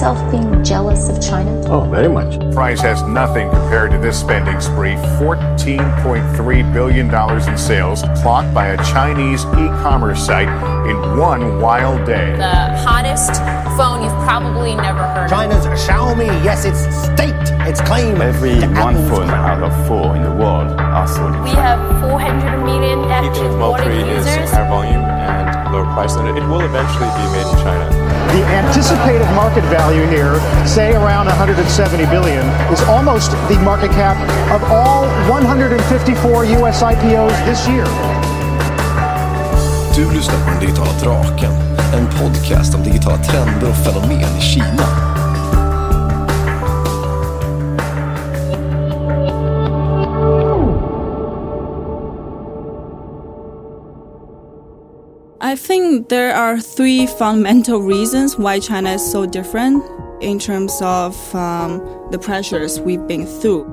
yourself being jealous of China? Oh, very much. Price has nothing compared to this spending spree $14.3 billion in sales clocked by a Chinese e commerce site in one wild day. The hottest phone you've probably never heard of. China's Xiaomi, yes, it's state, its claim. Every one phone out of four in the world are sold. We have 400 million active wallet users. higher volume and lower price, and it will eventually be made in China. The anticipated market value here, say around 170 billion, is almost the market cap of all 154 US IPOs this year. Du lyssnar på Den Digitala Draken, en podcast om digitala trender och fenomen i Kina. I think there are three fundamental reasons why China is so different in terms of um, the pressures we've been through.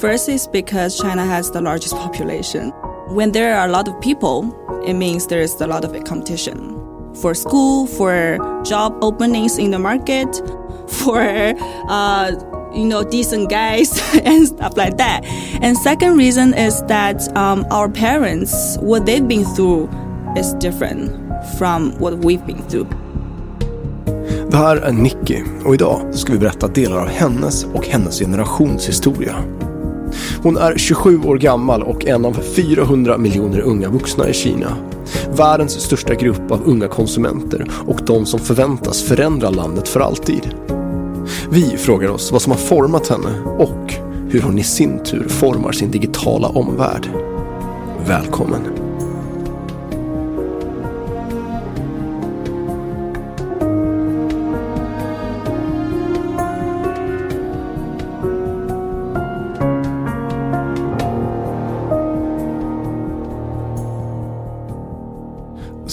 First is because China has the largest population. When there are a lot of people, it means there is a lot of competition for school, for job openings in the market, for uh, you know decent guys and stuff like that. And second reason is that um, our parents, what they've been through, is different from what we've been through. Det här är Nicky och idag ska vi berätta delar av hennes och hennes generations historia. Hon är 27 år gammal och en av 400 miljoner unga vuxna i Kina. Världens största grupp av unga konsumenter och de som förväntas förändra landet för alltid. Vi frågar oss vad som har format henne och hur hon i sin tur formar sin digitala omvärld. Välkommen!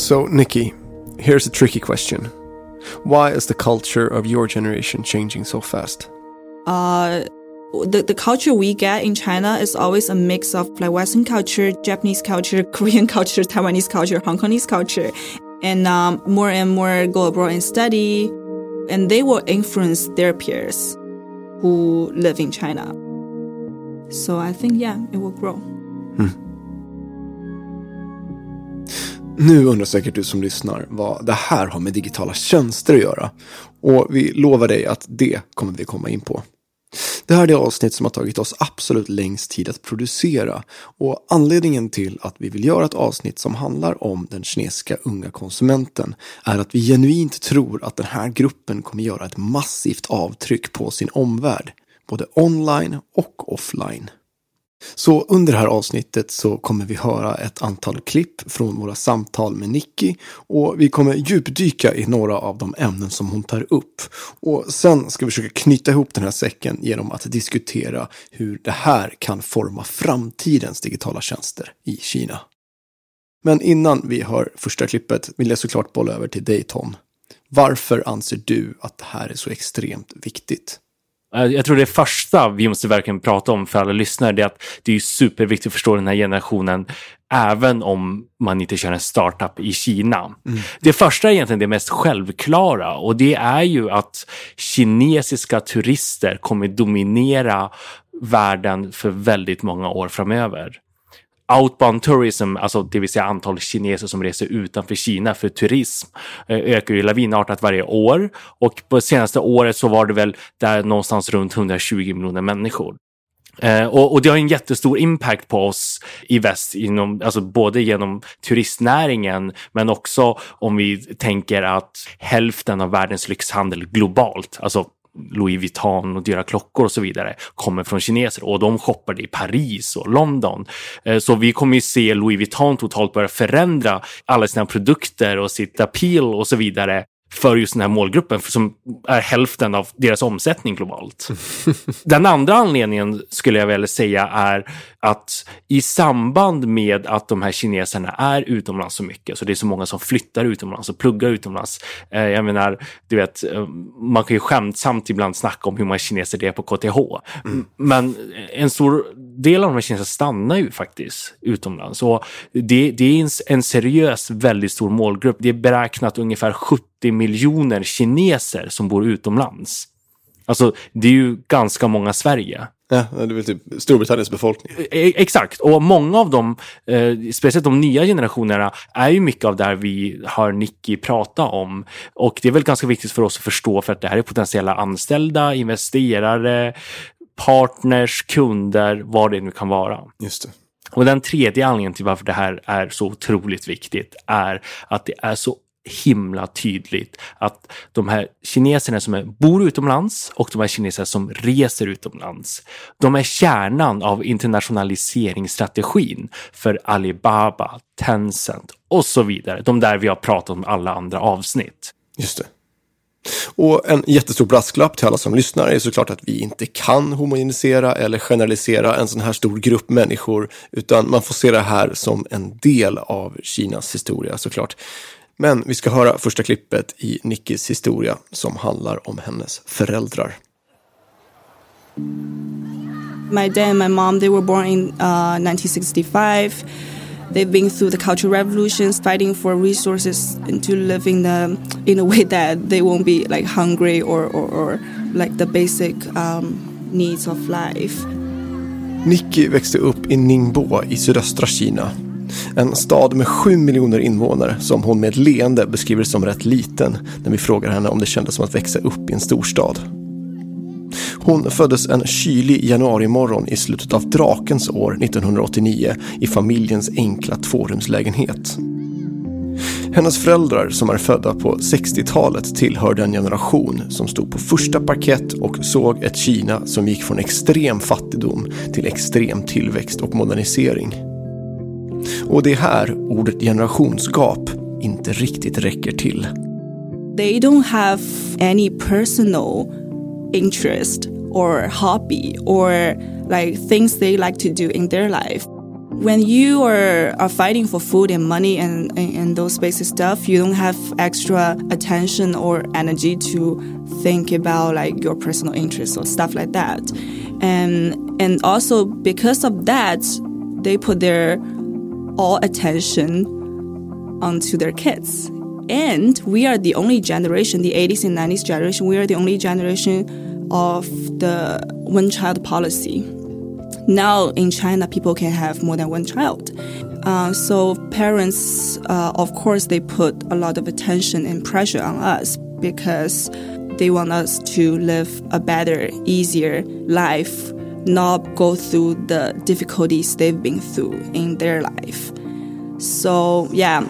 So, Nikki, here's a tricky question. Why is the culture of your generation changing so fast? Uh, the, the culture we get in China is always a mix of like Western culture, Japanese culture, Korean culture, Taiwanese culture, Hong Kongese culture, and um, more and more go abroad and study, and they will influence their peers who live in China. So I think yeah, it will grow. Nu undrar säkert du som lyssnar vad det här har med digitala tjänster att göra. Och vi lovar dig att det kommer vi komma in på. Det här är det avsnitt som har tagit oss absolut längst tid att producera och anledningen till att vi vill göra ett avsnitt som handlar om den kinesiska unga konsumenten är att vi genuint tror att den här gruppen kommer göra ett massivt avtryck på sin omvärld, både online och offline. Så under det här avsnittet så kommer vi höra ett antal klipp från våra samtal med Nicky och vi kommer djupdyka i några av de ämnen som hon tar upp. Och sen ska vi försöka knyta ihop den här säcken genom att diskutera hur det här kan forma framtidens digitala tjänster i Kina. Men innan vi hör första klippet vill jag såklart bolla över till dig Tom. Varför anser du att det här är så extremt viktigt? Jag tror det första vi måste verkligen prata om för alla lyssnare det är att det är superviktigt att förstå den här generationen även om man inte kör en startup i Kina. Mm. Det första är egentligen det mest självklara och det är ju att kinesiska turister kommer dominera världen för väldigt många år framöver outbound tourism, alltså det vill säga antal kineser som reser utanför Kina för turism, eh, ökar ju lavinartat varje år och på senaste året så var det väl där någonstans runt 120 miljoner människor. Eh, och, och, det har en jättestor impact på oss i väst, inom, alltså både genom turistnäringen men också om vi tänker att hälften av världens lyxhandel globalt, alltså Louis Vuitton och dyra klockor och så vidare kommer från kineser och de shoppade i Paris och London. Eh, så vi kommer ju se Louis Vuitton totalt börja förändra alla sina produkter och sitt appeal och så vidare för just den här målgruppen som är hälften av deras omsättning globalt. den andra anledningen skulle jag väl säga är att i samband med att de här kineserna är utomlands så mycket, så det är så många som flyttar utomlands och pluggar utomlands. Eh, jag menar, du vet, eh, man kan ju skämtsamt ibland snacka om hur många kineser det är på KTH. Mm. Men en stor del av de här kineserna stannar ju faktiskt utomlands. Och det, det är en, en seriös, väldigt stor målgrupp. Det är beräknat ungefär 70 miljoner kineser som bor utomlands. Alltså, det är ju ganska många Sverige. Ja, det är väl typ Storbritanniens befolkning. E exakt, och många av dem, eh, speciellt de nya generationerna, är ju mycket av det vi hör Nicky prata om. Och det är väl ganska viktigt för oss att förstå för att det här är potentiella anställda, investerare, partners, kunder, vad det nu kan vara. Just det. Och den tredje anledningen till varför det här är så otroligt viktigt är att det är så himla tydligt att de här kineserna som bor utomlands och de här kineserna som reser utomlands, de är kärnan av internationaliseringsstrategin för Alibaba, Tencent och så vidare. De där vi har pratat om alla andra avsnitt. Just det. Och en jättestor brasklapp till alla som lyssnar är såklart att vi inte kan homogenisera eller generalisera en sån här stor grupp människor, utan man får se det här som en del av Kinas historia såklart. Men vi ska höra första klippet i Nickis historia som handlar om hennes föräldrar. My dad and my mom, they were born in uh, 1965. They've been through the cultural revolutions, fighting for resources and to live in the in a way that they won't be like hungry or or, or like the basic um, needs of life. Nicky växte upp i Ningbo i sydöstra Kina en stad med sju miljoner invånare som hon med ett leende beskriver som rätt liten när vi frågar henne om det kändes som att växa upp i en storstad. Hon föddes en kylig januarimorgon i slutet av Drakens år 1989 i familjens enkla tvårumslägenhet. Hennes föräldrar som är födda på 60-talet tillhör den generation som stod på första parkett och såg ett Kina som gick från extrem fattigdom till extrem tillväxt och modernisering. Och det är här ordet generationsgap inte riktigt räcker till. They don't have any personal interest or hobby or like things they like to do in their life. When you are, are fighting for food and money and, and, and those basic stuff, you don't have extra attention or energy to think about like your personal interests or stuff like that. And and also because of that, they put their all attention onto their kids. And we are the only generation, the 80s and 90s generation, we are the only generation of the one child policy. Now in China, people can have more than one child. Uh, so parents, uh, of course, they put a lot of attention and pressure on us because they want us to live a better, easier life not go through the difficulties they've been through in their life. So, yeah.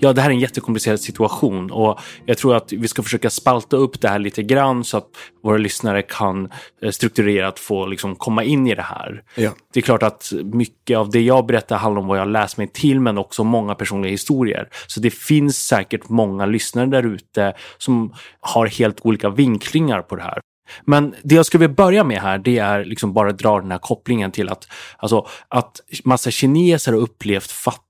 Ja, det här är en jättekomplicerad situation och jag tror att vi ska försöka spalta upp det här lite grann så att våra lyssnare kan eh, strukturerat få liksom komma in i det här. Ja. Det är klart att mycket av det jag berättar handlar om vad jag läst mig till men också många personliga historier. Så det finns säkert många lyssnare där ute som har helt olika vinklingar på det här. Men det jag skulle vilja börja med här, det är liksom bara dra den här kopplingen till att, alltså, att massa kineser har upplevt fattigdom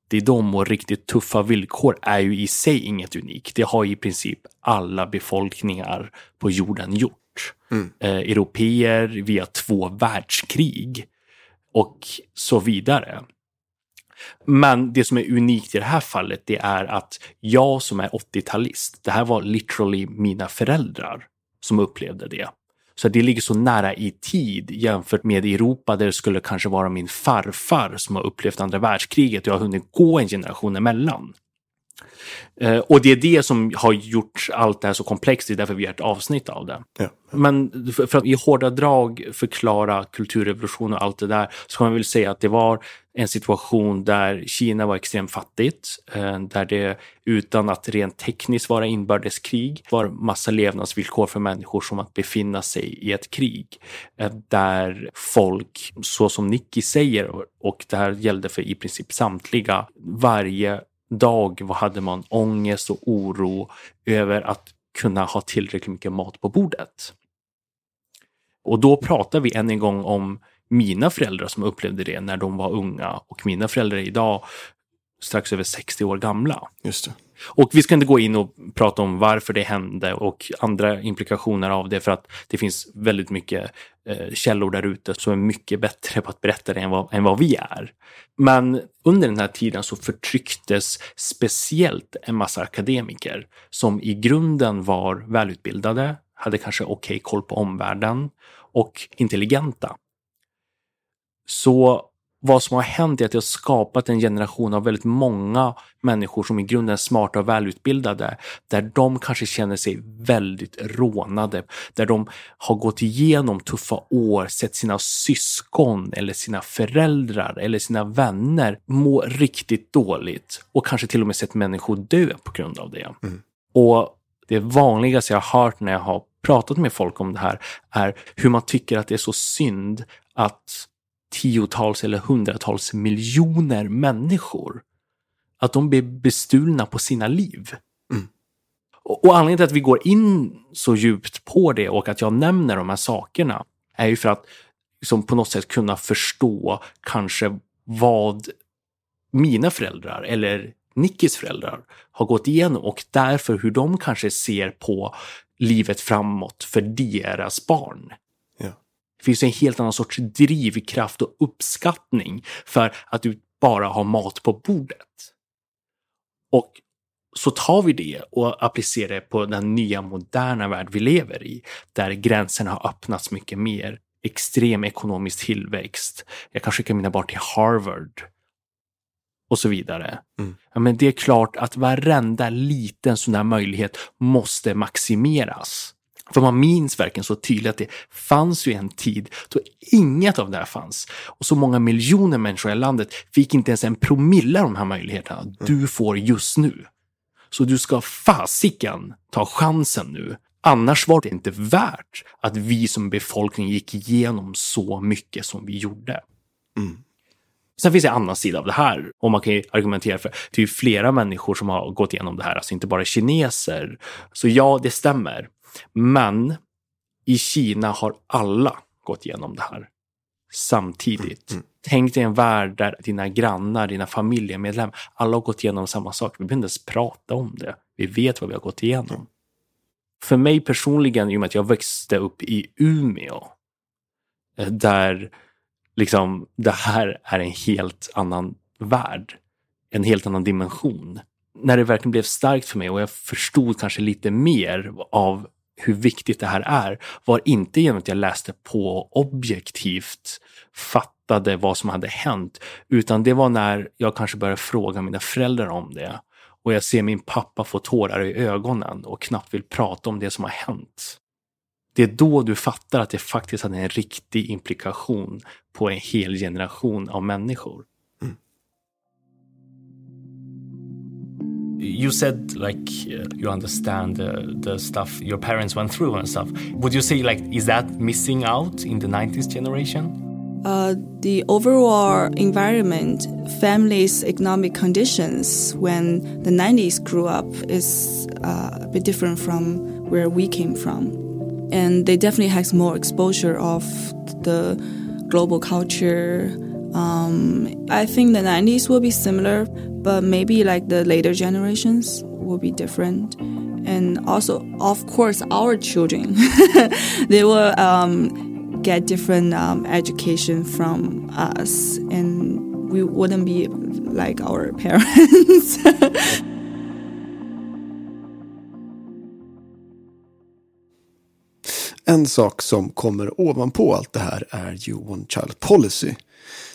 och riktigt tuffa villkor är ju i sig inget unikt. Det har i princip alla befolkningar på jorden gjort. Mm. Eh, Europeer via två världskrig och så vidare. Men det som är unikt i det här fallet, det är att jag som är 80-talist, det här var literally mina föräldrar som upplevde det. Så det ligger så nära i tid jämfört med Europa där det skulle kanske vara min farfar som har upplevt andra världskriget och jag har hunnit gå en generation emellan. Eh, och det är det som har gjort allt det här så komplext, det är därför vi har ett avsnitt av det. Ja. Men för att i hårda drag förklara kulturrevolution och allt det där så kan man väl säga att det var en situation där Kina var extremt fattigt, eh, där det utan att rent tekniskt vara inbördeskrig var massa levnadsvillkor för människor som att befinna sig i ett krig. Eh, där folk, så som Nicky säger, och det här gällde för i princip samtliga, varje dag hade man ångest och oro över att kunna ha tillräckligt mycket mat på bordet. Och då pratar vi än en gång om mina föräldrar som upplevde det när de var unga och mina föräldrar idag strax över 60 år gamla. Just det. Och vi ska inte gå in och prata om varför det hände och andra implikationer av det för att det finns väldigt mycket eh, källor där ute som är mycket bättre på att berätta det än vad, än vad vi är. Men under den här tiden så förtrycktes speciellt en massa akademiker som i grunden var välutbildade, hade kanske okej okay koll på omvärlden och intelligenta. Så vad som har hänt är att det har skapat en generation av väldigt många människor som i grunden är smarta och välutbildade, där de kanske känner sig väldigt rånade, där de har gått igenom tuffa år, sett sina syskon eller sina föräldrar eller sina vänner må riktigt dåligt och kanske till och med sett människor dö på grund av det. Mm. Och det vanligaste jag har hört när jag har pratat med folk om det här är hur man tycker att det är så synd att tiotals eller hundratals miljoner människor. Att de blir bestulna på sina liv. Mm. Och, och anledningen till att vi går in så djupt på det och att jag nämner de här sakerna är ju för att liksom, på något sätt kunna förstå kanske vad mina föräldrar eller Nickis föräldrar har gått igenom och därför hur de kanske ser på livet framåt för deras barn. Det finns en helt annan sorts drivkraft och uppskattning för att du bara har mat på bordet. Och så tar vi det och applicerar det på den nya moderna värld vi lever i, där gränserna har öppnats mycket mer. Extrem ekonomisk tillväxt. Jag kan skicka mina barn till Harvard och så vidare. Mm. Ja, men det är klart att varenda liten sån där möjlighet måste maximeras. För man minns verkligen så tydligt att det fanns ju en tid då inget av det här fanns. Och så många miljoner människor i landet fick inte ens en promille av de här möjligheterna du får just nu. Så du ska fasiken ta chansen nu. Annars var det inte värt att vi som befolkning gick igenom så mycket som vi gjorde. Mm. Sen finns det en annan sida av det här och man kan ju argumentera för det är flera människor som har gått igenom det här, alltså inte bara kineser. Så ja, det stämmer. Men i Kina har alla gått igenom det här samtidigt. Mm. mm. Tänk dig en värld där dina grannar, dina familjemedlemmar, alla har gått igenom samma sak. Vi behöver inte ens prata om det. Vi vet vad vi har gått igenom. Mm. För mig personligen, i och med att jag växte upp i Umeå, eh, där liksom det här är en helt annan värld, en helt annan dimension. När det verkligen blev starkt för mig och jag förstod kanske lite mer av hur viktigt det här är var inte genom att jag läste på objektivt, fattade vad som hade hänt, utan det var när jag kanske började fråga mina föräldrar om det. Och jag ser min pappa få tårar i ögonen och knappt vill prata om det som har hänt. Det är då du fattar att det faktiskt hade en riktig implikation på en hel generation av människor. You said like you understand the, the stuff your parents went through and stuff. Would you say like is that missing out in the 90s generation? Uh, the overall environment families economic conditions when the 90s grew up is uh, a bit different from where we came from. And they definitely has more exposure of the global culture um, I think the 90s will be similar, but maybe like the later generations will be different. And also, of course, our children, they will um, get different um, education from us, and we wouldn't be like our parents. En sak som kommer ovanpå allt det här är ju One Child Policy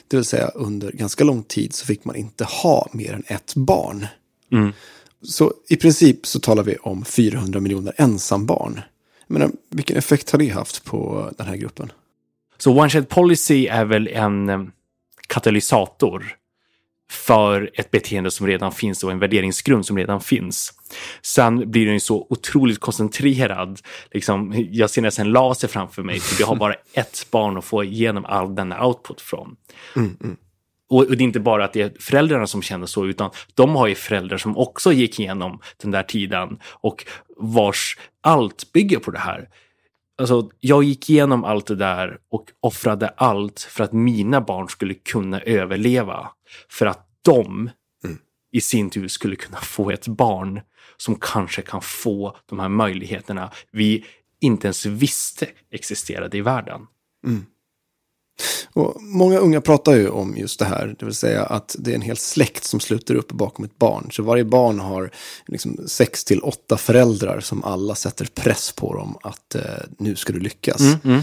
Det vill säga under ganska lång tid så fick man inte ha mer än ett barn. Mm. Så i princip så talar vi om 400 miljoner ensambarn. Men vilken effekt har det haft på den här gruppen? Så One Child Policy är väl en eh, katalysator för ett beteende som redan finns och en värderingsgrund som redan finns. Sen blir den ju så otroligt koncentrerad. Liksom, jag ser nästan en laser framför mig, för vi har bara ett barn att få igenom all denna output från. Mm, mm. Och, och, det är inte bara att det är föräldrarna som känner så, utan de har ju föräldrar som också gick igenom den där tiden och vars allt bygger på det här. Alltså, jag gick igenom allt det där och offrade allt för att mina barn skulle kunna överleva. För att de mm. i sin tur skulle kunna få ett barn som kanske kan få de här möjligheterna vi inte ens visste existerade i världen. Mm. Och många unga pratar ju om just det här, det vill säga att det är en hel släkt som sluter upp bakom ett barn. Så varje barn har liksom sex till åtta föräldrar som alla sätter press på dem att eh, nu ska du lyckas. Mm, mm.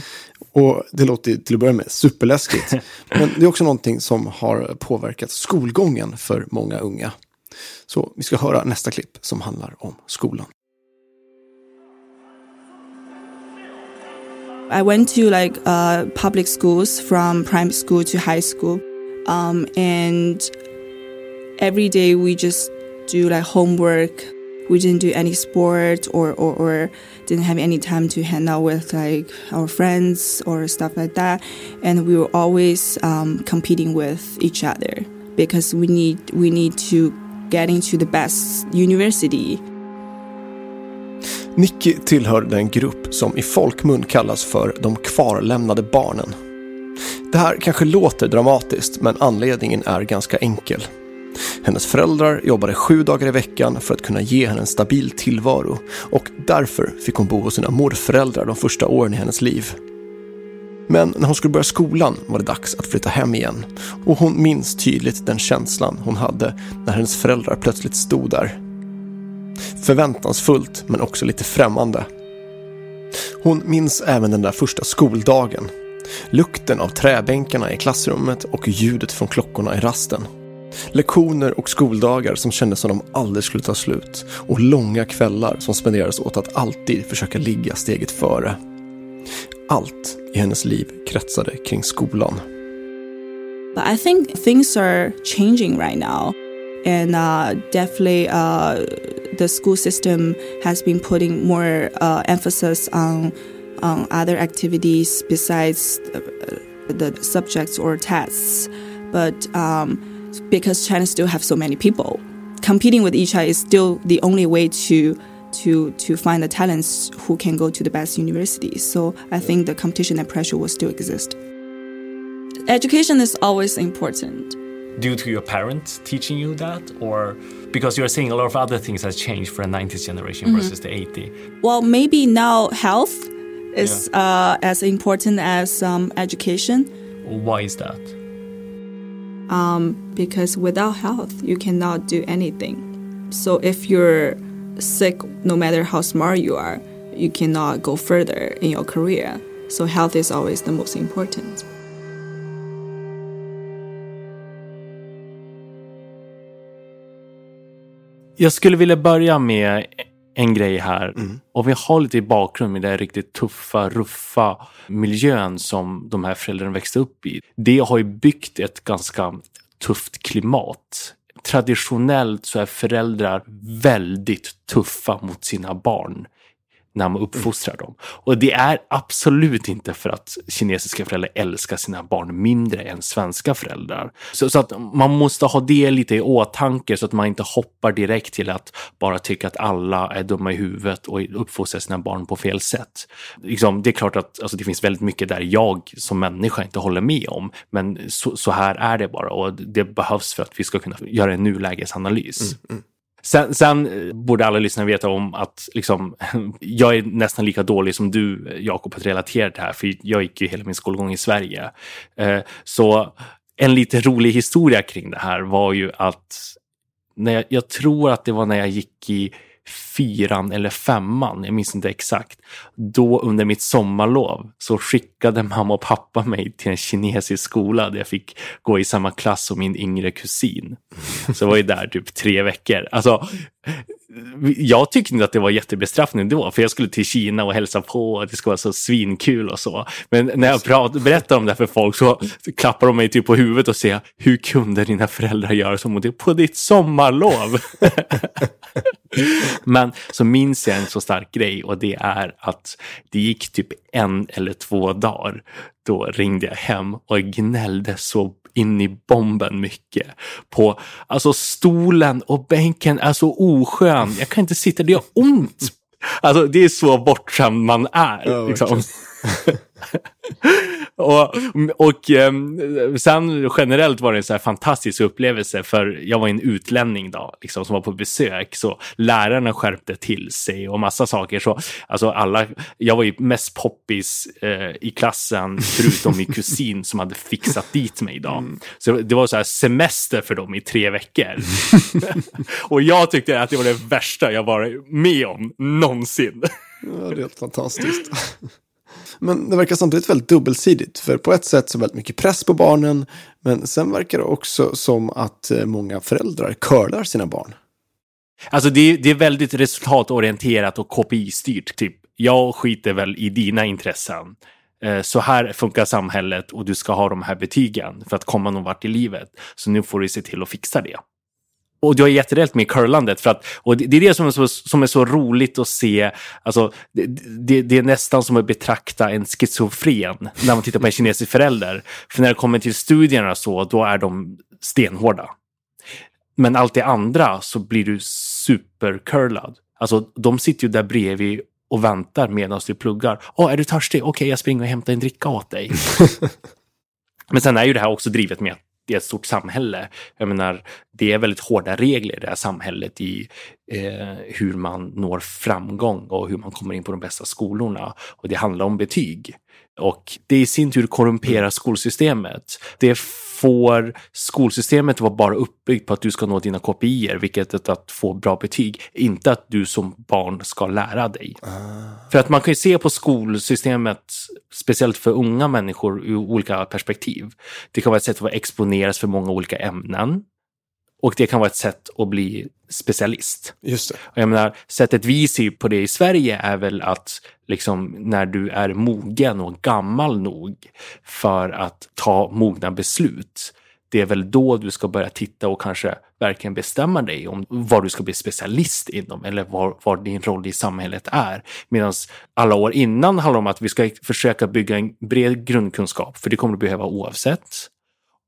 Och det låter till att börja med superläskigt. men det är också någonting som har påverkat skolgången för många unga. Så vi ska höra nästa klipp som handlar om skolan. I went to like uh, public schools from primary school to high school, um, and every day we just do like homework. We didn't do any sport or, or, or didn't have any time to hang out with like our friends or stuff like that. And we were always um, competing with each other because we need we need to get into the best university Nicky tillhör den grupp som i folkmun kallas för de kvarlämnade barnen. Det här kanske låter dramatiskt, men anledningen är ganska enkel. Hennes föräldrar jobbade sju dagar i veckan för att kunna ge henne en stabil tillvaro och därför fick hon bo hos sina morföräldrar de första åren i hennes liv. Men när hon skulle börja skolan var det dags att flytta hem igen och hon minns tydligt den känslan hon hade när hennes föräldrar plötsligt stod där Förväntansfullt men också lite främmande. Hon minns även den där första skoldagen. Lukten av träbänkarna i klassrummet och ljudet från klockorna i rasten. Lektioner och skoldagar som kändes som de aldrig skulle ta slut och långa kvällar som spenderades åt att alltid försöka ligga steget före. Allt i hennes liv kretsade kring skolan. But I think things are changing right now and uh, definitely uh, the school system has been putting more uh, emphasis on on other activities besides the, the subjects or tests. But um, because China still have so many people, competing with each other is still the only way to to to find the talents who can go to the best universities. So I think the competition and pressure will still exist. Education is always important due to your parents teaching you that or because you're saying a lot of other things has changed for the 90s generation mm -hmm. versus the 80 well maybe now health is yeah. uh, as important as um, education. Why is that? Um, because without health you cannot do anything. So if you're sick no matter how smart you are you cannot go further in your career. So health is always the most important Jag skulle vilja börja med en grej här. Mm. Och vi har lite i bakgrund med den riktigt tuffa, ruffa miljön som de här föräldrarna växte upp i. Det har ju byggt ett ganska tufft klimat. Traditionellt så är föräldrar väldigt tuffa mot sina barn när man uppfostrar dem. Och det är absolut inte för att kinesiska föräldrar älskar sina barn mindre än svenska föräldrar. Så, så, att man måste ha det lite i åtanke så att man inte hoppar direkt till att bara tycka att alla är dumma i huvudet och uppfostrar sina barn på fel sätt. Liksom, det är klart att alltså, det finns väldigt mycket där jag som människa inte håller med om, men så, så här är det bara och det behövs för att vi ska kunna göra en nulägesanalys. Mm, mm. Sen, sen, eh, borde alla lyssnare veta om att liksom, jag är nästan lika dålig som du, eh, Jakob, att relatera till det här, för jag gick ju hela min skolgång i Sverige. Eh, så en lite rolig historia kring det här var ju att när jag, jag tror att det var när jag gick i fyran eller femman, jag minns inte exakt. Då under mitt sommarlov så skickade mamma och pappa mig till en kinesisk skola där jag fick gå i samma klass som min yngre kusin. Så jag var ju där typ tre veckor. Alltså, jag tyckte inte att det var jättebestraffning då, för jag skulle till Kina och hälsa på och det skulle vara så svinkul och så. Men när jag prat, berättar om det för folk så klappar de mig typ på huvudet och säger hur kunde dina föräldrar göra så mot dig på ditt sommarlov? Men så minns jag en så stark grej och det är att det gick typ en eller två dagar. Då ringde jag hem och gnällde så in i bomben mycket. På, alltså stolen och bänken är så oskön. Jag kan inte sitta, det gör ont. Alltså det är så bortskämd man är. Ja, liksom. och, och um, sen generellt var det en så här fantastisk upplevelse för jag var en utlänning då, liksom, som var på besök. Så lärarna skärpte till sig och massa saker. Så, alltså alla, jag var ju mest poppis eh, i klassen, förutom min kusin som hade fixat dit mig. Då. Mm. Så det var så här semester för dem i tre veckor. och jag tyckte att det var det värsta jag varit med om någonsin. ja, det är helt fantastiskt. Men det verkar samtidigt väldigt dubbelsidigt. För på ett sätt så väldigt mycket press på barnen. Men sen verkar det också som att eh, många föräldrar curlar sina barn. Alltså det, det är väldigt resultatorienterat och KPI-styrt. Typ, jag skiter väl i dina intressen. Eh, så här funkar samhället och du ska ha de här betygen för att komma någon vart i livet. Så nu får du se till att fixa det. Och du har jätterätt med curlandet. För att, och det, är det som är, så, som är så roligt att se. Alltså, det, det, det, är nästan som att betrakta en schizofren när man tittar på en kinesisk förälder. För när det kommer till studierna så, då är de stenhårda. Men allt det andra så blir du supercurlad. Alltså, de sitter ju där bredvid och väntar medan du pluggar. Åh, är du törstig? Okej, okay, jag springer och hämtar en dricka åt dig. Men sen är ju det här också drivet med att det är ett stort samhälle. Jag menar, det är väldigt hårda regler i det här samhället i eh, hur man når framgång och hur man kommer in på de bästa skolorna. Och det handlar om betyg. Och det i sin tur korrumperar skolsystemet. Det får skolsystemet vara bara uppbyggt på att du ska nå dina KPI, vilket är att få bra betyg, inte att du som barn ska lära dig. Ah. För att man kan ju se på skolsystemet, speciellt för unga människor, ur olika perspektiv. Det kan vara ett sätt att exponeras för många olika ämnen. Och det kan vara ett sätt att bli specialist. Just det. Och jag menar, sättet vi ser på det i Sverige är väl att liksom när du är mogen och gammal nog för att ta mogna beslut. Det är väl då du ska börja titta och kanske verkligen bestämma dig om vad du ska bli specialist inom eller vad, vad din roll i samhället är. Medan alla år innan handlar om att vi ska försöka bygga en bred grundkunskap, för det kommer du behöva oavsett.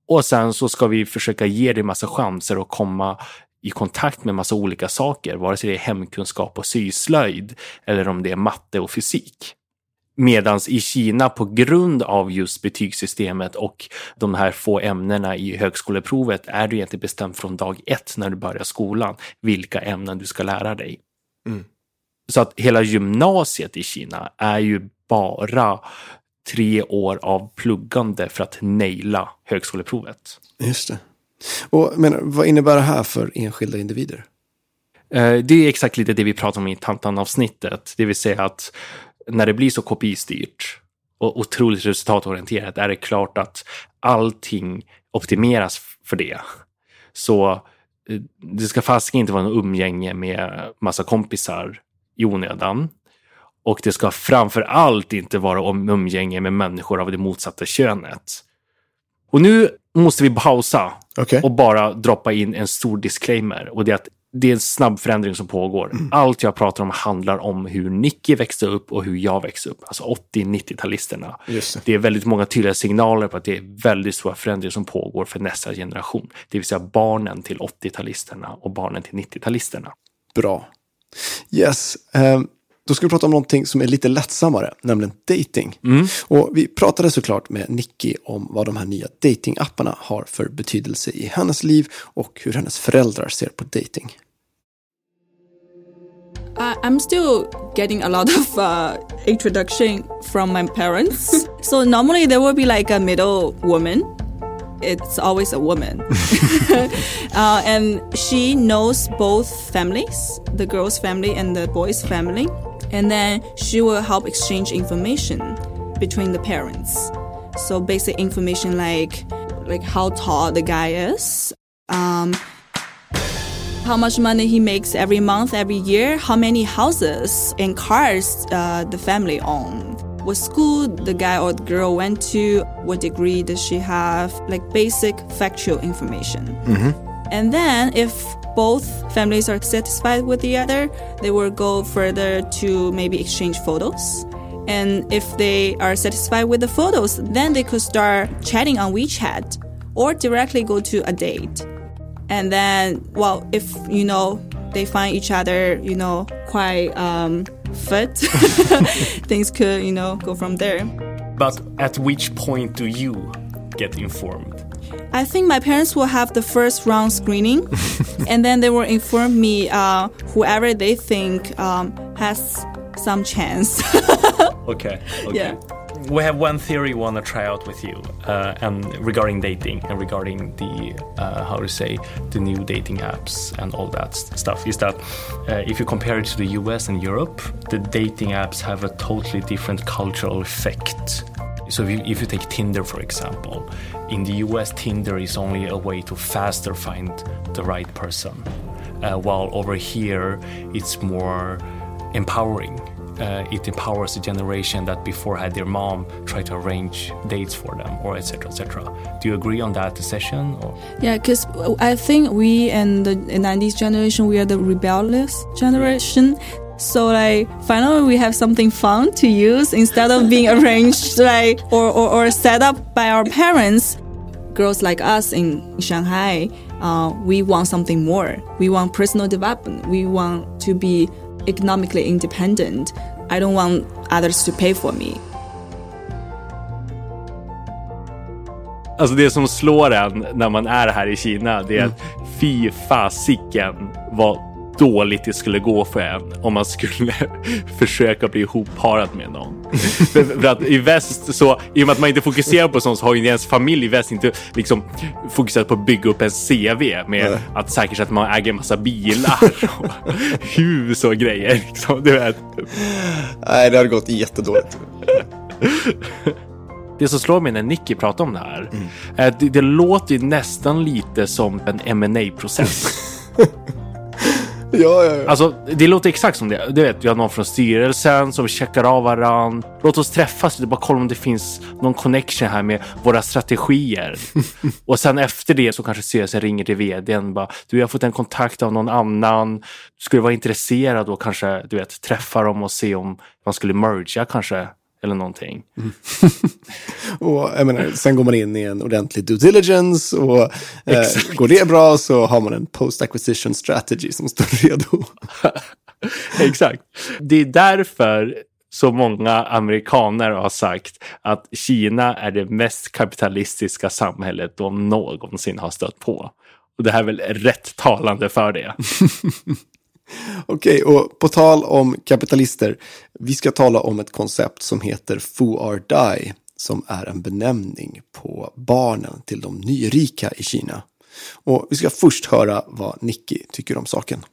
Och sen så ska vi försöka ge dig massa chanser att komma i kontakt med massa olika saker, vare sig det är hemkunskap och syslöjd eller om det är matte och fysik. Medans i Kina på grund av just betygssystemet och de här få ämnena i högskoleprovet är du egentligen bestämt från dag ett när du börjar skolan vilka ämnen du ska lära dig. Mm. Så att hela gymnasiet i Kina är ju bara tre år av pluggande för att naila högskoleprovet. Just det. Och men, vad innebär det här för enskilda individer? Eh, det är exakt lite det vi pratar om i Tantan-avsnittet. Det vill säga att när det blir så kopistyrt och otroligt resultatorienterat är det klart att allting optimeras för det. Så eh, det ska fasiken inte vara något umgänge med massa kompisar i onödan. Och det ska framför allt inte vara om umgänge med människor av det motsatta könet. Och nu måste vi pausa okay. och bara droppa in en stor disclaimer. Och det är att det är en snabb förändring som pågår. Mm. Allt jag pratar om handlar om hur Nicky växte upp och hur jag växte upp. Alltså 80-90-talisterna. Det. det. är väldigt många tydliga signaler på att det är väldigt stora förändringar som pågår för nästa generation. Det vill säga barnen till 80-talisterna och barnen till 90-talisterna. Bra. Yes. Um... Då ska vi prata om någonting som är lite lättsammare, nämligen dating. Mm. Och vi pratade såklart med Nicky om vad de här nya datingapparna har för betydelse i hennes liv och hur hennes föräldrar ser på dating. Uh, I'm still getting a lot of uh, introduction from my parents. so normally there will be like a middle woman. It's always a woman. uh, and she knows both families, the girl's family and the boy's family. And then she will help exchange information between the parents. So basic information like like how tall the guy is, um, how much money he makes every month, every year, how many houses and cars uh, the family own, what school the guy or the girl went to, what degree does she have, like basic factual information. Mm-hmm. And then if both families are satisfied with the other, they will go further to maybe exchange photos. And if they are satisfied with the photos, then they could start chatting on WeChat or directly go to a date. And then, well, if you know they find each other, you know, quite um, fit, things could, you know, go from there. But at which point do you get informed? I think my parents will have the first round screening, and then they will inform me uh, whoever they think um, has some chance. okay. Okay. Yeah. We have one theory we want to try out with you, uh, and regarding dating and regarding the uh, how to say the new dating apps and all that st- stuff is that uh, if you compare it to the U.S. and Europe, the dating apps have a totally different cultural effect. So if you, if you take Tinder for example, in the US, Tinder is only a way to faster find the right person, uh, while over here it's more empowering. Uh, it empowers the generation that before had their mom try to arrange dates for them, or etc. etc. Do you agree on that session? Or? Yeah, because I think we and the 90s generation, we are the rebellious generation. So like finally we have something fun to use instead of being arranged like or, or, or set up by our parents. Girls like us in Shanghai, uh, we want something more. We want personal development. We want to be economically independent. I don't want others to pay for me. Alltså det som slår en när man är här i Kina det är att mm. fy fasiken vad dåligt det skulle gå för en om man skulle försöka bli ihopparad med någon. för, för, att i väst så, i och med att man inte fokuserar på sånt så har ju ens familj i väst inte liksom fokuserat på att bygga upp en CV med Nej. att säkerställa att man äger en massa bilar och hus och grejer. Liksom, du vet. Nej, det har gått jättedåligt. Det som slår mig när Nicky pratar om det här mm. det, det låter ju nästan lite som en ma process Ja, ja, ja. Alltså, det låter exakt som det. Du vet, vi har någon från styrelsen som checkar av varandra. Låt oss träffas och bara kolla om det finns någon connection här med våra strategier. och sen efter det så kanske styrelsen ringer till vdn. Bara, du, jag har fått en kontakt av någon annan. Skulle vara intresserad och kanske du vet, träffa dem och se om man skulle mergea kanske eller någonting. Mm. och jag menar, sen går man in i en ordentlig due diligence och eh, går det bra så har man en post acquisition strategy som står redo. Exakt. Det är därför så många amerikaner har sagt att Kina är det mest kapitalistiska samhället de någonsin har stött på. Och det här är väl rätt talande för det. Okej, och på tal om kapitalister, vi ska tala om ett koncept som heter Fu or Die, som är en benämning på barnen till de nyrika i Kina. Och vi ska först höra vad Nicky tycker om saken.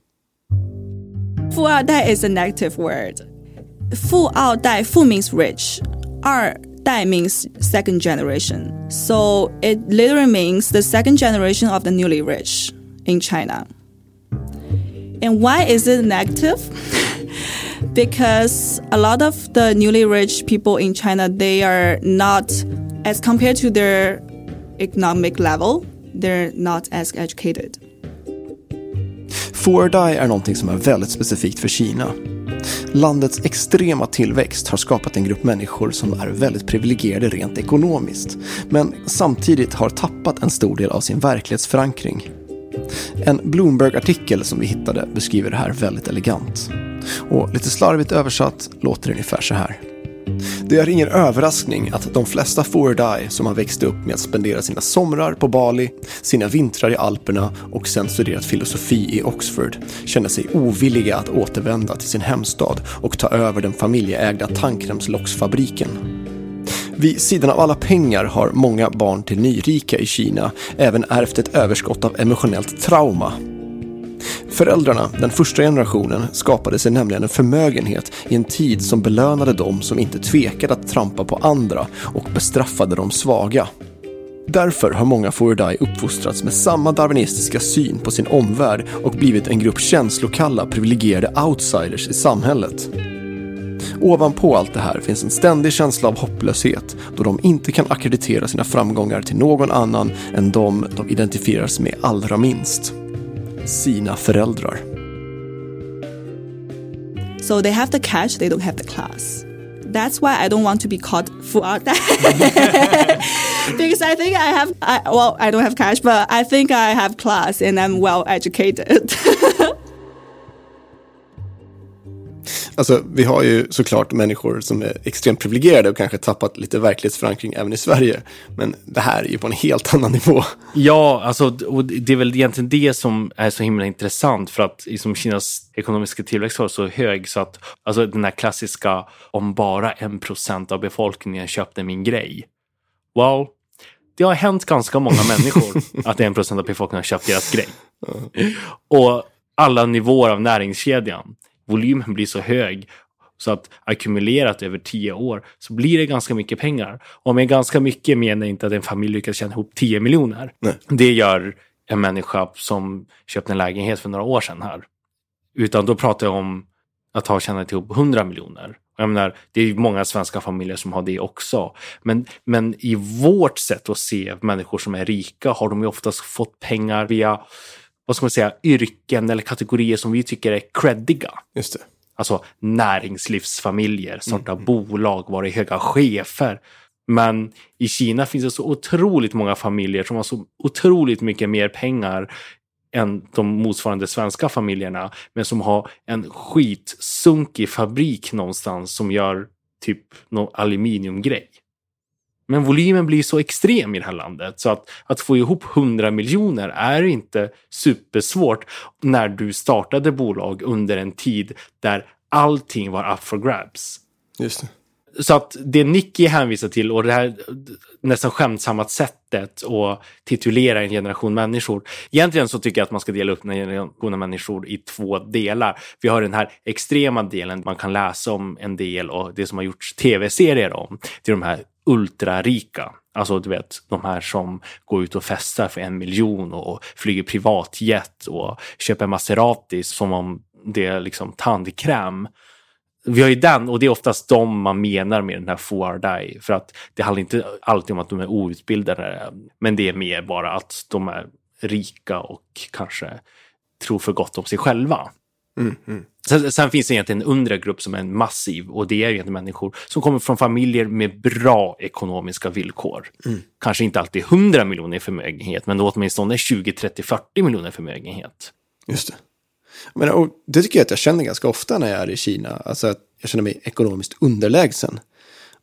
Fu or Die is a negative word. Fu or Die, Fu means rich. Er Dai means second generation. So it literally means the second generation of the newly rich in China. And why is it negative? because a lot of the newly rich people in China, they are not, as compared to their economic level, they're not as educated. For die är någonting som är väldigt specifikt för Kina. Landets extrema tillväxt har skapat en grupp människor som är väldigt privilegierade rent ekonomiskt, men samtidigt har tappat en stor del av sin verklighetsförankring. En Bloomberg-artikel som vi hittade beskriver det här väldigt elegant. Och lite slarvigt översatt låter det ungefär så här. Det är ingen överraskning att de flesta Fourdai som har växt upp med att spendera sina somrar på Bali, sina vintrar i Alperna och sen studerat filosofi i Oxford känner sig ovilliga att återvända till sin hemstad och ta över den familjeägda tandkrämslocksfabriken. Vid sidan av alla pengar har många barn till nyrika i Kina även ärvt ett överskott av emotionellt trauma. Föräldrarna, den första generationen, skapade sig nämligen en förmögenhet i en tid som belönade dem som inte tvekade att trampa på andra och bestraffade de svaga. Därför har många Fouردai uppfostrats med samma darwinistiska syn på sin omvärld och blivit en grupp känslokalla privilegierade outsiders i samhället. Ovanpå allt det här finns en ständig känsla av hopplöshet då de inte kan akkreditera sina framgångar till någon annan än de de identifierar sig med allra minst. Sina föräldrar. So they have the cash, they don't have the class. That's why I don't want to be called fuad. because I think I have, I, well, I don't have cash, but I think I have class and I'm well educated. Alltså, vi har ju såklart människor som är extremt privilegierade och kanske tappat lite verklighetsförankring även i Sverige. Men det här är ju på en helt annan nivå. Ja, alltså, och det är väl egentligen det som är så himla intressant för att liksom, Kinas ekonomiska tillväxt var så hög så att alltså, den här klassiska om bara en procent av befolkningen köpte min grej. Well, det har hänt ganska många människor att en procent av befolkningen har köpt deras grej. Och alla nivåer av näringskedjan. Volymen blir så hög så att ackumulerat över tio år så blir det ganska mycket pengar. Och med ganska mycket menar jag inte att en familj lyckas tjäna ihop 10 miljoner. Det gör en människa som köpte en lägenhet för några år sedan här. Utan då pratar jag om att ha tjänat ihop 100 miljoner. Jag menar, det är många svenska familjer som har det också. Men, men i vårt sätt att se människor som är rika har de ju oftast fått pengar via vad ska man säga, yrken eller kategorier som vi tycker är creddiga. Just det. Alltså näringslivsfamiljer, starta mm. bolag, vara höga chefer. Men i Kina finns det så otroligt många familjer som har så otroligt mycket mer pengar än de motsvarande svenska familjerna, men som har en skitsunkig fabrik någonstans som gör typ någon aluminiumgrej. Men volymen blir så extrem i det här landet så att, att få ihop 100 miljoner är inte supersvårt när du startade bolag under en tid där allting var up for grabs. Just det. Så att det Nicky hänvisar till och det här nästan skämtsamma sättet att titulera en generation människor. Egentligen så tycker jag att man ska dela upp en generation människor i två delar. Vi har den här extrema delen man kan läsa om en del och det som har gjorts tv-serier om. Det är de här ultrarika. Alltså du vet, de här som går ut och festar för en miljon och flyger privatjet och köper Maserati som om det är liksom tandkräm. Vi har ju den och det är oftast de man menar med den här Fuardai. För att det handlar inte alltid om att de är outbildade. Men det är mer bara att de är rika och kanske tror för gott om sig själva. Mm, mm. Sen, sen, finns det egentligen en undre grupp som är en massiv och det är egentligen människor som kommer från familjer med bra ekonomiska villkor. Mm. Kanske inte alltid 100 miljoner i förmögenhet, men då åtminstone 20, 30, 40 miljoner i förmögenhet. Just det. Men, och det tycker jag att jag känner ganska ofta när jag är i Kina. Alltså att jag känner mig ekonomiskt underlägsen.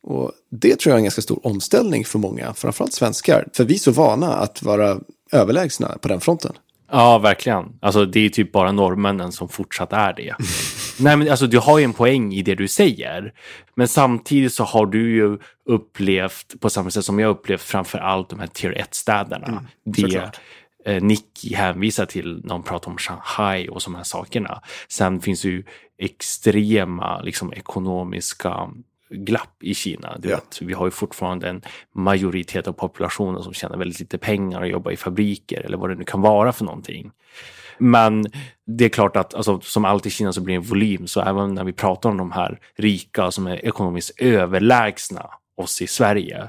Och det tror jag är en ganska stor omställning för många, framförallt svenskar. För vi är så vana att vara överlägsna på den fronten. Ja, verkligen. Alltså det är typ bara norrmännen som fortsatt är det. Nej, men alltså du har ju en poäng i det du säger. Men samtidigt så har du ju upplevt, på samma sätt som jag upplevt, framför allt de här tier 1-städerna. Mm, det eh, Nicky hänvisar till när hon pratar om Shanghai och de här sakerna. Sen finns det ju extrema liksom, ekonomiska glapp i Kina. Du ja. vet, vi har ju fortfarande en majoritet av populationen som tjänar väldigt lite pengar och jobbar i fabriker eller vad det nu kan vara för någonting. Men det är klart att alltså, som allt i Kina så blir det en volym, så även när vi pratar om de här rika som är ekonomiskt överlägsna oss i Sverige,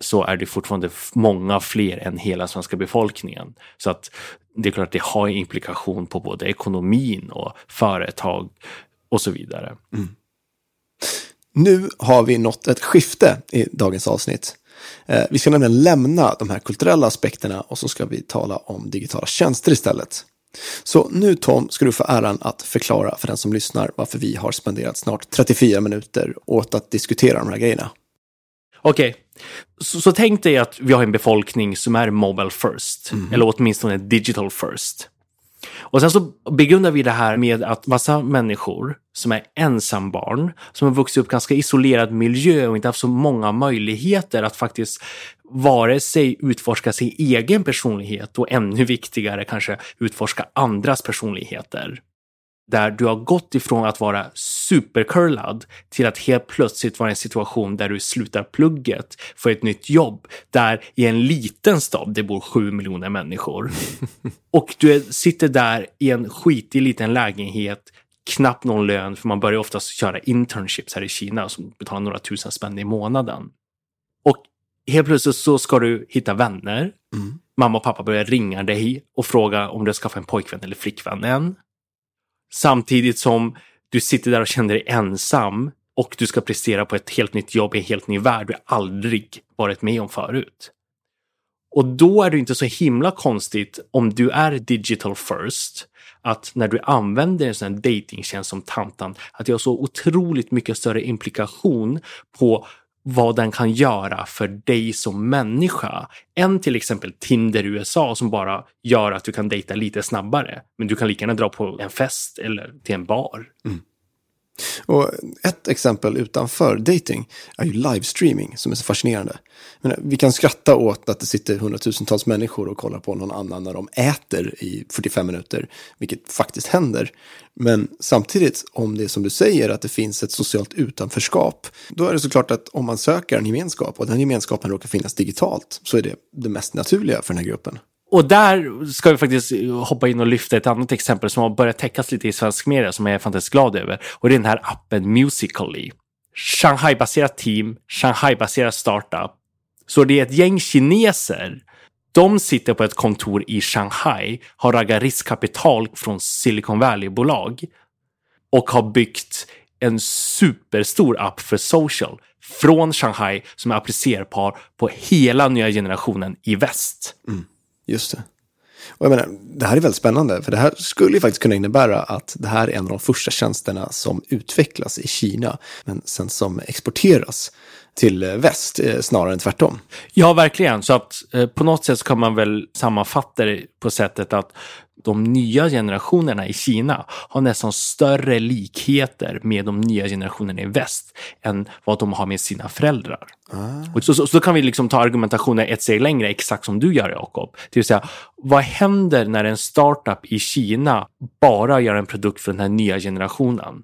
så är det fortfarande många fler än hela svenska befolkningen. Så att det är klart att det har implikation på både ekonomin och företag och så vidare. Mm. Nu har vi nått ett skifte i dagens avsnitt. Eh, vi ska nämligen lämna de här kulturella aspekterna och så ska vi tala om digitala tjänster istället. Så nu Tom ska du få äran att förklara för den som lyssnar varför vi har spenderat snart 34 minuter åt att diskutera de här grejerna. Okej, okay. så, så tänk dig att vi har en befolkning som är mobile first, mm. eller åtminstone digital first. Och sen så begrundar vi det här med att massa människor som är ensambarn, som har vuxit upp ganska isolerad miljö och inte haft så många möjligheter att faktiskt vare sig utforska sin egen personlighet och ännu viktigare kanske utforska andras personligheter där du har gått ifrån att vara supercurlad till att helt plötsligt vara i en situation där du slutar plugget för ett nytt jobb, där i en liten stad det bor sju miljoner människor. Och du sitter där i en skitig liten lägenhet, knappt någon lön, för man börjar oftast köra internships här i Kina som betalar några tusen spänn i månaden. Och helt plötsligt så ska du hitta vänner. Mm. Mamma och pappa börjar ringa dig och fråga om du ska skaffa en pojkvän eller flickvän än. Samtidigt som du sitter där och känner dig ensam och du ska prestera på ett helt nytt jobb i en helt ny värld du aldrig varit med om förut. Och då är det inte så himla konstigt om du är digital first att när du använder en sån här datingtjänst som Tantan, att det har så otroligt mycket större implikation på vad den kan göra för dig som människa än till exempel Tinder USA som bara gör att du kan dejta lite snabbare. Men du kan lika gärna dra på en fest eller till en bar. Mm. Och ett exempel utanför dating är ju livestreaming som är så fascinerande. Men vi kan skratta åt att det sitter hundratusentals människor och kollar på någon annan när de äter i 45 minuter, vilket faktiskt händer. Men samtidigt, om det är som du säger att det finns ett socialt utanförskap, då är det såklart att om man söker en gemenskap och den gemenskapen råkar finnas digitalt så är det det mest naturliga för den här gruppen. Och där ska vi faktiskt eh, hoppa in och lyfta ett annat exempel som har börjat täckas lite i svensk media som jag är fantastiskt glad över. Och det är den här appen Musically. Shanghai-baserat team, Shanghai-baserat startup. Så det är ett gäng kineser. De sitter på ett kontor i Shanghai, har raggat riskkapital från Silicon Valley-bolag och har byggt en superstor app för social från Shanghai som är applicerbar på hela nya generationen i väst. Mm. Just det. Och jag menar, det här är väldigt spännande, för det här skulle ju faktiskt kunna innebära att det här är en av de första tjänsterna som utvecklas i Kina, men sen som exporteras till eh, väst eh, snarare än tvärtom. Ja, verkligen. Så att eh, på något sätt kan man väl sammanfatta det på sättet att de nya generationerna i Kina har nästan större likheter med de nya generationerna i väst än vad de har med sina föräldrar. Ah. Och så, så, så, kan vi liksom ta argumentationen ett steg längre, exakt som du gör Jakob. Det vill säga, vad händer när en startup i Kina bara gör en produkt för den här nya generationen?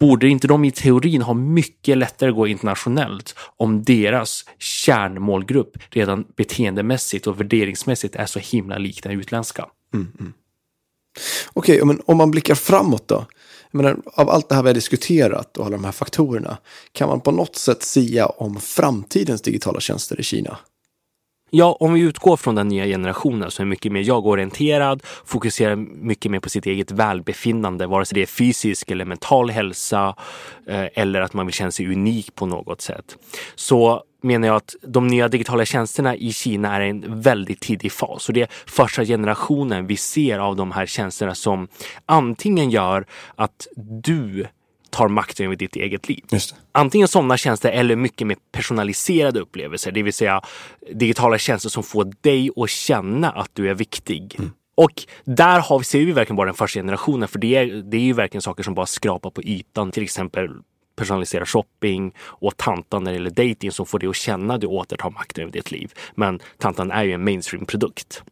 Borde inte de i teorin ha mycket lättare att gå internationellt om deras kärnmålgrupp redan beteendemässigt och värderingsmässigt är så himla lik den utländska? Mm, mm. Okej, men om man blickar framåt då? Jag menar, av allt det här vi har diskuterat och alla de här faktorerna, kan man på något sätt sia om framtidens digitala tjänster i Kina? Ja, om vi utgår från den nya generationen som är mycket mer jagorienterad, fokuserar mycket mer på sitt eget välbefinnande, vare sig det är fysisk eller mental hälsa eh, eller att man vill känna sig unik på något sätt. Så menar jag att de nya digitala tjänsterna i Kina är en väldigt tidig fas och det är första generationen vi ser av de här tjänsterna som antingen gör att du tar makten över ditt eget liv. Antingen sådana tjänster eller mycket mer personaliserade upplevelser, det vill säga digitala tjänster som får dig att känna att du är viktig. Mm. Och där har vi, ser vi verkligen bara den första generationen, för det är, det är ju verkligen saker som bara skrapar på ytan. Till exempel personaliserad shopping och tantan när det gäller dating som får dig att känna att du återtar makten över ditt liv. Men tantan är ju en mainstream-produkt.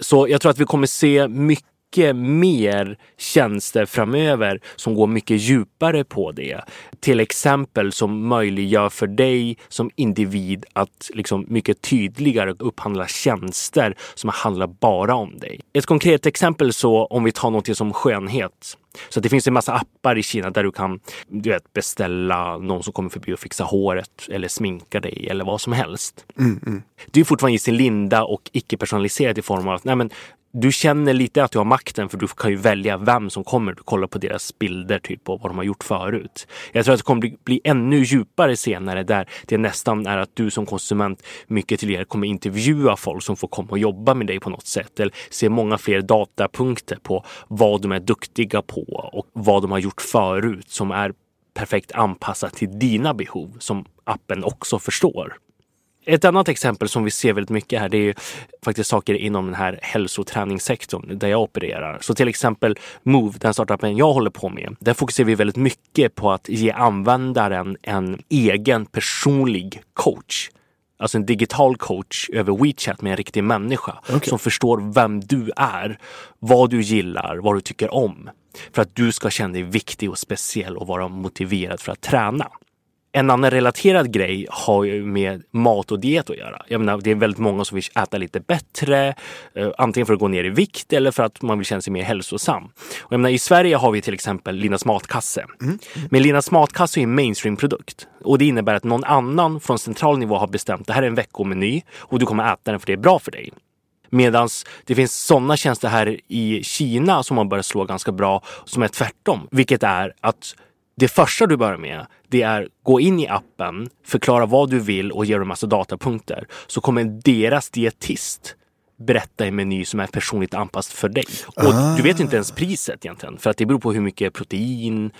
Så jag tror att vi kommer se mycket mycket mer tjänster framöver som går mycket djupare på det. Till exempel som möjliggör för dig som individ att liksom mycket tydligare upphandla tjänster som handlar bara om dig. Ett konkret exempel så om vi tar något som skönhet. Så det finns en massa appar i Kina där du kan du vet, beställa någon som kommer förbi och fixa håret eller sminka dig eller vad som helst. Mm, mm. Det är fortfarande i sin linda och icke personaliserat i form av att nej men, du känner lite att du har makten för du kan ju välja vem som kommer. Du kollar på deras bilder typ och vad de har gjort förut. Jag tror att det kommer bli, bli ännu djupare senare där det nästan är att du som konsument mycket tydligare kommer intervjua folk som får komma och jobba med dig på något sätt eller se många fler datapunkter på vad de är duktiga på och vad de har gjort förut som är perfekt anpassat till dina behov som appen också förstår. Ett annat exempel som vi ser väldigt mycket här, det är faktiskt saker inom den här hälsoträningssektorn där jag opererar. Så till exempel Move, den startupen jag håller på med, där fokuserar vi väldigt mycket på att ge användaren en egen personlig coach. Alltså en digital coach över WeChat med en riktig människa okay. som förstår vem du är, vad du gillar, vad du tycker om. För att du ska känna dig viktig och speciell och vara motiverad för att träna. En annan relaterad grej har ju med mat och diet att göra. Jag menar, det är väldigt många som vill äta lite bättre, eh, antingen för att gå ner i vikt eller för att man vill känna sig mer hälsosam. Och jag menar, I Sverige har vi till exempel Linas matkasse. Mm. Men Linas matkasse är en mainstream-produkt och det innebär att någon annan från central nivå har bestämt det här är en veckomeny och du kommer äta den för det är bra för dig. Medan det finns sådana tjänster här i Kina som har börjat slå ganska bra som är tvärtom, vilket är att det första du börjar med, det är gå in i appen, förklara vad du vill och ge dem massa datapunkter. Så kommer deras dietist berätta en meny som är personligt anpassad för dig. Och Ah. du vet inte ens priset egentligen, för att det beror på hur mycket protein,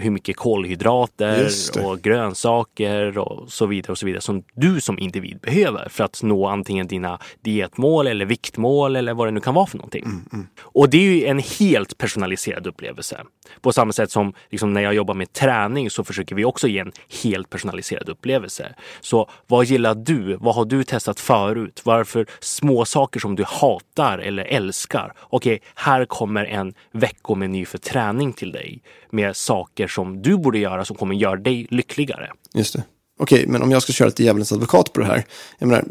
hur mycket kolhydrater och grönsaker och så vidare och så vidare som du som individ behöver för att nå antingen dina dietmål eller viktmål eller vad det nu kan vara för någonting. Mm, Och det är ju en helt personaliserad upplevelse. På samma sätt som liksom när jag jobbar med träning så försöker vi också ge en helt personaliserad upplevelse. Så vad gillar du? Vad har du testat förut? Varför små saker som du hatar eller älskar? Okej, här kommer en veckomeny för träning till dig med saker som du borde göra som kommer göra dig lyckligare. Just det. Okej, men om jag ska köra lite djävulens advokat på det här. Jag menar,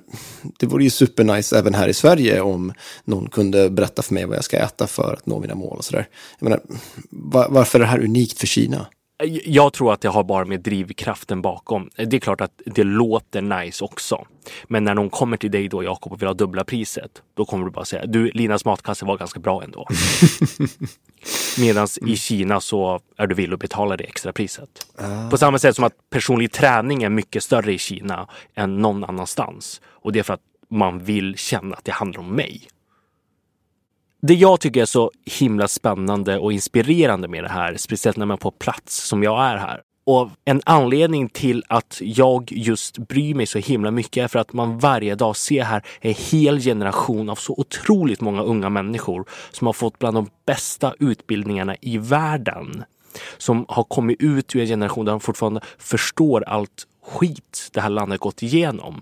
det vore ju supernice även här i Sverige om någon kunde berätta för mig vad jag ska äta för att nå mina mål och sådär. Jag menar, varför är det här unikt för Kina? Jag tror att det har bara med drivkraften bakom. Det är klart att det låter nice också. Men när någon kommer till dig då, Jakob, och vill ha dubbla priset, då kommer du bara säga du, Linas matkasse var ganska bra ändå. Medan i Kina så är du villig att betala det extra priset. På samma sätt som att personlig träning är mycket större i Kina än någon annanstans. Och det är för att man vill känna att det handlar om mig. Det jag tycker är så himla spännande och inspirerande med det här, speciellt när man är på plats som jag är här. Och en anledning till att jag just bryr mig så himla mycket är för att man varje dag ser här en hel generation av så otroligt många unga människor som har fått bland de bästa utbildningarna i världen. Som har kommit ut ur en generation där de fortfarande förstår allt skit det här landet gått igenom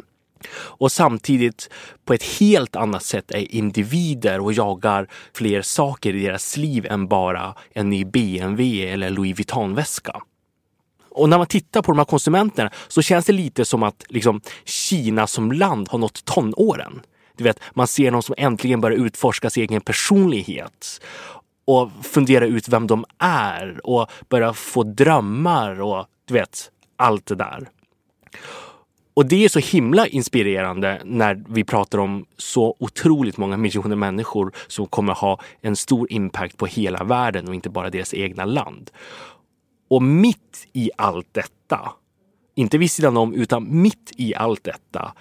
och samtidigt på ett helt annat sätt är individer och jagar fler saker i deras liv än bara en ny BMW eller Louis Vuitton-väska. Och när man tittar på de här konsumenterna så känns det lite som att liksom, Kina som land har nått tonåren. Du vet, man ser någon som äntligen börjar utforska sin egen personlighet och fundera ut vem de är och börja få drömmar och du vet, allt det där. Och det är så himla inspirerande när vi pratar om så otroligt många miljoner människor som kommer ha en stor impact på hela världen och inte bara deras egna land. Och mitt i allt detta, inte vid sidan om, utan mitt i allt detta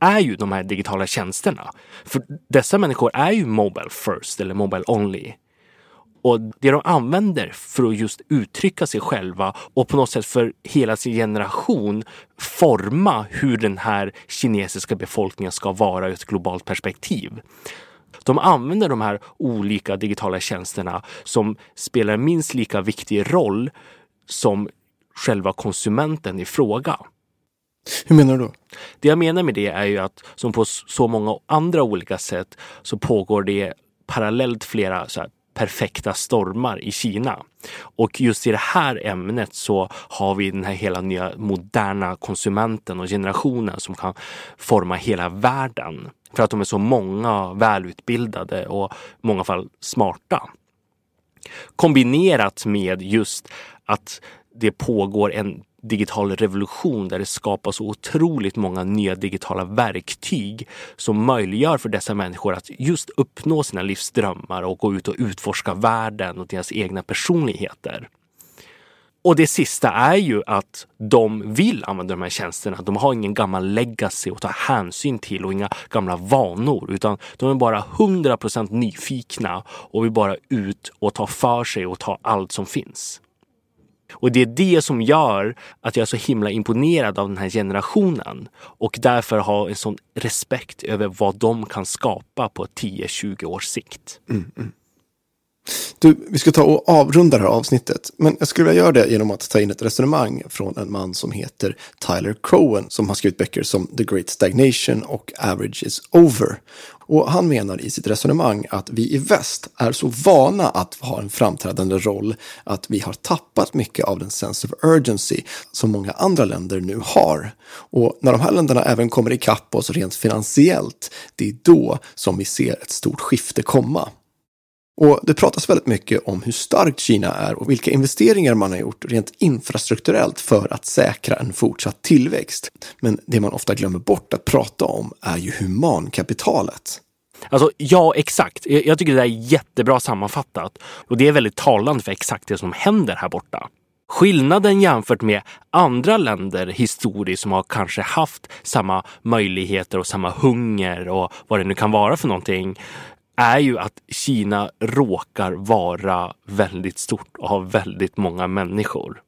är ju de här digitala tjänsterna. För dessa människor är ju mobile first eller mobile only. Och det de använder för att just uttrycka sig själva och på något sätt för hela sin generation forma hur den här kinesiska befolkningen ska vara ur ett globalt perspektiv. De använder de här olika digitala tjänsterna som spelar minst lika viktig roll som själva konsumenten i fråga. Hur menar du då? Det jag menar med det är ju att som på så många andra olika sätt så pågår det parallellt flera så här, perfekta stormar i Kina. Och just i det här ämnet så har vi den här hela nya moderna konsumenten och generationen som kan forma hela världen. För att de är så många, välutbildade och i många fall smarta. Kombinerat med just att det pågår en digital revolution där det skapas så otroligt många nya digitala verktyg som möjliggör för dessa människor att just uppnå sina livsdrömmar och gå ut och utforska världen och deras egna personligheter. Och det sista är ju att de vill använda de här tjänsterna. De har ingen gammal legacy att ta hänsyn till och inga gamla vanor utan de är bara 100% nyfikna och vill bara ut och ta för sig och ta allt som finns. Och det är det som gör att jag är så himla imponerad av den här generationen och därför har en sån respekt över vad de kan skapa på 10-20 års sikt. Mm, mm. Du, vi ska ta och avrunda det här avsnittet. Men jag skulle vilja göra det genom att ta in ett resonemang från en man som heter Tyler Cohen som har skrivit böcker som The Great Stagnation och Average is Over. Och han menar i sitt resonemang att vi i väst är så vana att ha en framträdande roll att vi har tappat mycket av den sense of urgency som många andra länder nu har. Och när de här länderna även kommer ikapp oss rent finansiellt, det är då som vi ser ett stort skifte komma. Och det pratas väldigt mycket om hur starkt Kina är och vilka investeringar man har gjort rent infrastrukturellt för att säkra en fortsatt tillväxt. Men det man ofta glömmer bort att prata om är ju humankapitalet. Alltså, ja, exakt. Jag tycker det där är jättebra sammanfattat. Och det är väldigt talande för exakt det som händer här borta. Skillnaden jämfört med andra länder historiskt som har kanske haft samma möjligheter och samma hunger och vad det nu kan vara för någonting är ju att Kina råkar vara väldigt stort och ha väldigt många människor.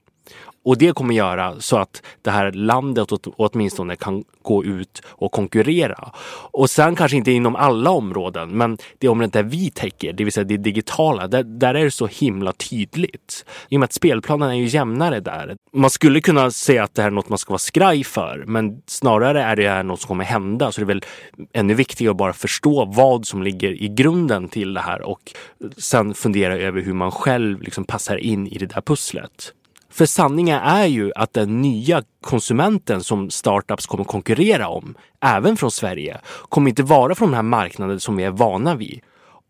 Och det kommer göra så att det här landet åtminstone kan gå ut och konkurrera. Och sen kanske inte inom alla områden, men det området där vi täcker, det vill säga det digitala, där, där är det så himla tydligt. I och med att spelplanen är ju jämnare där. Man skulle kunna säga att det här är något man ska vara skraj för, men snarare är det här något som kommer hända. Så det är väl ännu viktigare att bara förstå vad som ligger i grunden till det här och sen fundera över hur man själv liksom passar in i det där pusslet. För sanningen är ju att den nya konsumenten som startups kommer konkurrera om, även från Sverige, kommer inte vara från den här marknaden som vi är vana vid.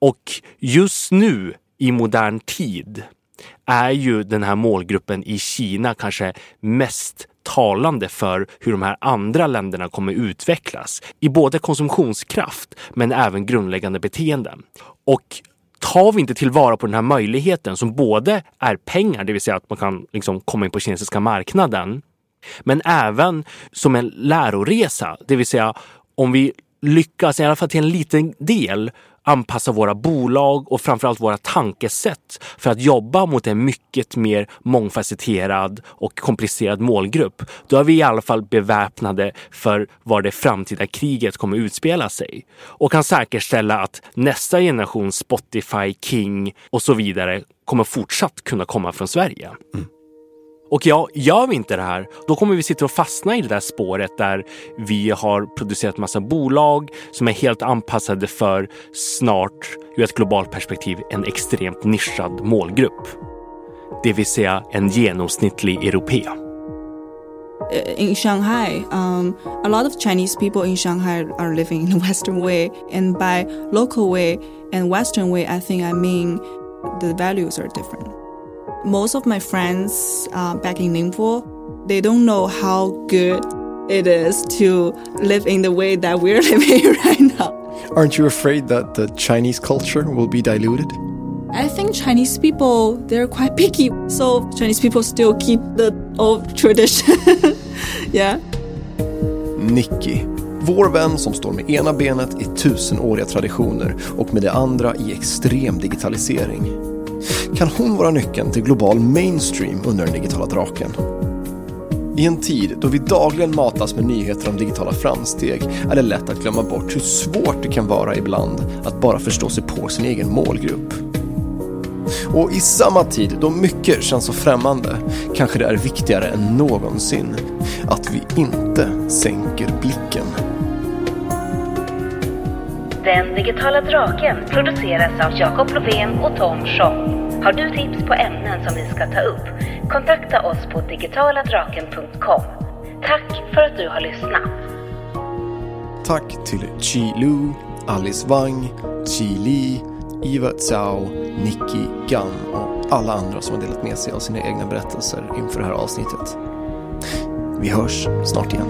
Och just nu i modern tid är ju den här målgruppen i Kina kanske mest talande för hur de här andra länderna kommer utvecklas i både konsumtionskraft men även grundläggande beteenden. Och tar vi inte tillvara på den här möjligheten som både är pengar, det vill säga att man kan liksom komma in på kinesiska marknaden, men även som en läroresa, det vill säga om vi lyckas, i alla fall till en liten del, anpassa våra bolag och framförallt våra tankesätt för att jobba mot en mycket mer mångfacetterad och komplicerad målgrupp. Då är vi i alla fall beväpnade för var det framtida kriget kommer utspela sig och kan säkerställa att nästa generation Spotify, King och så vidare kommer fortsatt kunna komma från Sverige. Mm. Och ja, gör vi inte det här, då kommer vi sitta och fastna i det där spåret där vi har producerat massa bolag som är helt anpassade för snart, ur ett globalt perspektiv, en extremt nischad målgrupp. Det vill säga en genomsnittlig europé. I in Shanghai, um, a lot of Chinese people in Shanghai are living in the Western way, and by local way and Western way, I think I mean the values are different. Most of my friends uh, back in Ningbo, they don't know how good it is to live in the way that we're living right now. Aren't you afraid that the Chinese culture will be diluted? I think Chinese people, they're quite picky. So Chinese people still keep the old tradition. yeah. Nicky, vår vän som står med ena benet i tusenåriga traditioner och med det andra i extrem digitalisering. Kan hon vara nyckeln till global mainstream under den digitala draken? I en tid då vi dagligen matas med nyheter om digitala framsteg är det lätt att glömma bort hur svårt det kan vara ibland att bara förstå sig på sin egen målgrupp. Och i samma tid då mycket känns så främmande kanske det är viktigare än någonsin att vi inte sänker blicken. Den digitala draken produceras av Jakob Lovén och Tom Schong. Har du tips på ämnen som vi ska ta upp? Kontakta oss på digitaladraken.com. Tack för att du har lyssnat. Tack till Chi Lu, Alice Wang, Chi Li, Iva Zhao, Nicky Gan och alla andra som har delat med sig av sina egna berättelser inför det här avsnittet. Vi hörs snart igen.